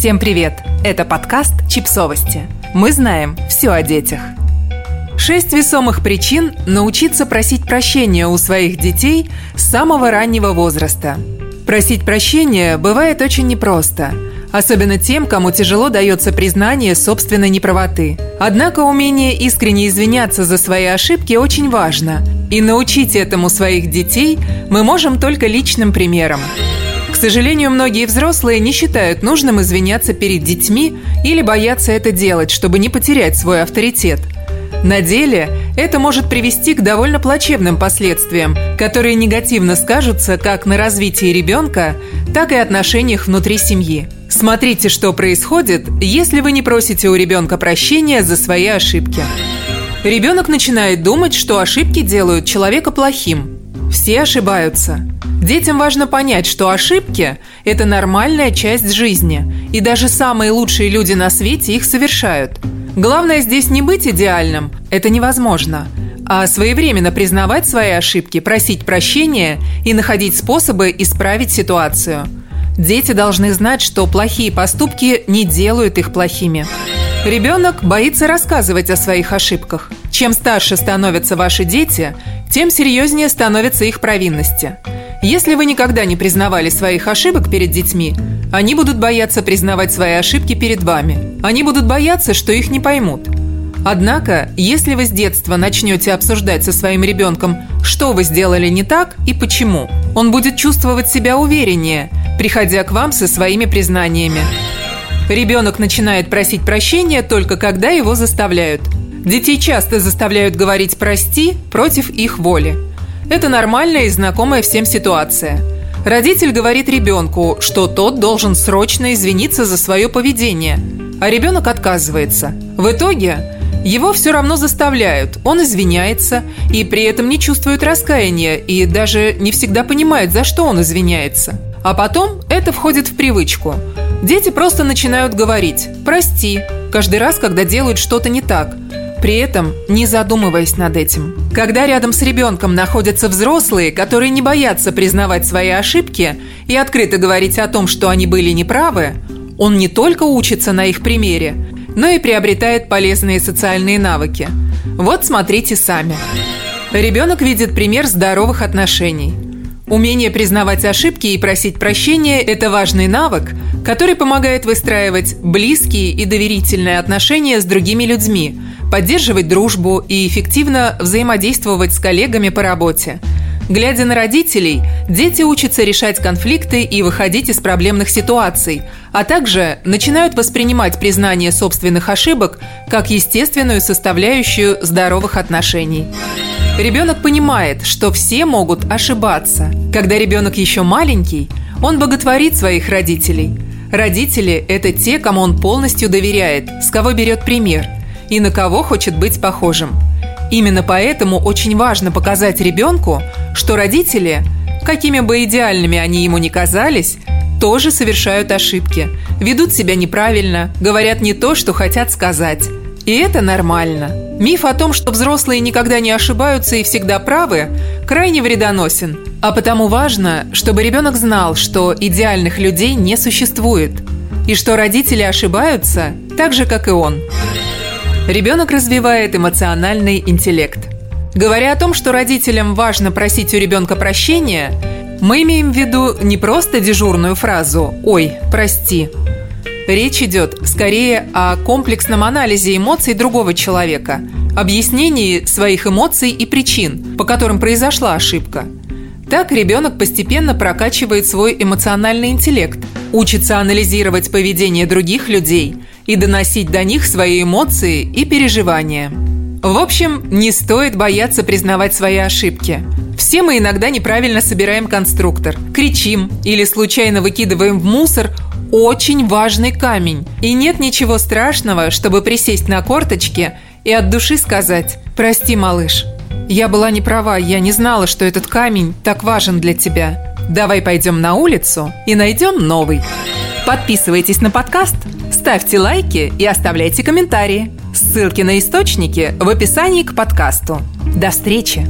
Всем привет! Это подкаст «Чипсовости». Мы знаем все о детях. Шесть весомых причин научиться просить прощения у своих детей с самого раннего возраста. Просить прощения бывает очень непросто – особенно тем, кому тяжело дается признание собственной неправоты. Однако умение искренне извиняться за свои ошибки очень важно, и научить этому своих детей мы можем только личным примером. Сожалению, многие взрослые не считают нужным извиняться перед детьми или боятся это делать, чтобы не потерять свой авторитет. На деле это может привести к довольно плачевным последствиям, которые негативно скажутся как на развитии ребенка, так и отношениях внутри семьи. Смотрите, что происходит, если вы не просите у ребенка прощения за свои ошибки. Ребенок начинает думать, что ошибки делают человека плохим. Все ошибаются. Детям важно понять, что ошибки – это нормальная часть жизни, и даже самые лучшие люди на свете их совершают. Главное здесь не быть идеальным – это невозможно, а своевременно признавать свои ошибки, просить прощения и находить способы исправить ситуацию. Дети должны знать, что плохие поступки не делают их плохими. Ребенок боится рассказывать о своих ошибках. Чем старше становятся ваши дети, тем серьезнее становятся их провинности – если вы никогда не признавали своих ошибок перед детьми, они будут бояться признавать свои ошибки перед вами. Они будут бояться, что их не поймут. Однако, если вы с детства начнете обсуждать со своим ребенком, что вы сделали не так и почему, он будет чувствовать себя увереннее, приходя к вам со своими признаниями. Ребенок начинает просить прощения только когда его заставляют. Детей часто заставляют говорить «прости» против их воли – это нормальная и знакомая всем ситуация. Родитель говорит ребенку, что тот должен срочно извиниться за свое поведение, а ребенок отказывается. В итоге его все равно заставляют, он извиняется и при этом не чувствует раскаяния и даже не всегда понимает, за что он извиняется. А потом это входит в привычку. Дети просто начинают говорить «прости» каждый раз, когда делают что-то не так – при этом не задумываясь над этим. Когда рядом с ребенком находятся взрослые, которые не боятся признавать свои ошибки и открыто говорить о том, что они были неправы, он не только учится на их примере, но и приобретает полезные социальные навыки. Вот смотрите сами. Ребенок видит пример здоровых отношений. Умение признавать ошибки и просить прощения – это важный навык, который помогает выстраивать близкие и доверительные отношения с другими людьми – поддерживать дружбу и эффективно взаимодействовать с коллегами по работе. Глядя на родителей, дети учатся решать конфликты и выходить из проблемных ситуаций, а также начинают воспринимать признание собственных ошибок как естественную составляющую здоровых отношений. Ребенок понимает, что все могут ошибаться. Когда ребенок еще маленький, он боготворит своих родителей. Родители – это те, кому он полностью доверяет, с кого берет пример – и на кого хочет быть похожим. Именно поэтому очень важно показать ребенку, что родители, какими бы идеальными они ему ни казались, тоже совершают ошибки, ведут себя неправильно, говорят не то, что хотят сказать. И это нормально. Миф о том, что взрослые никогда не ошибаются и всегда правы, крайне вредоносен. А потому важно, чтобы ребенок знал, что идеальных людей не существует. И что родители ошибаются так же, как и он. Ребенок развивает эмоциональный интеллект. Говоря о том, что родителям важно просить у ребенка прощения, мы имеем в виду не просто дежурную фразу «Ой, прости». Речь идет скорее о комплексном анализе эмоций другого человека, объяснении своих эмоций и причин, по которым произошла ошибка. Так ребенок постепенно прокачивает свой эмоциональный интеллект, учится анализировать поведение других людей – и доносить до них свои эмоции и переживания. В общем, не стоит бояться признавать свои ошибки. Все мы иногда неправильно собираем конструктор, кричим или случайно выкидываем в мусор очень важный камень. И нет ничего страшного, чтобы присесть на корточки и от души сказать «Прости, малыш, я была не права, я не знала, что этот камень так важен для тебя. Давай пойдем на улицу и найдем новый». Подписывайтесь на подкаст – Ставьте лайки и оставляйте комментарии. Ссылки на источники в описании к подкасту. До встречи!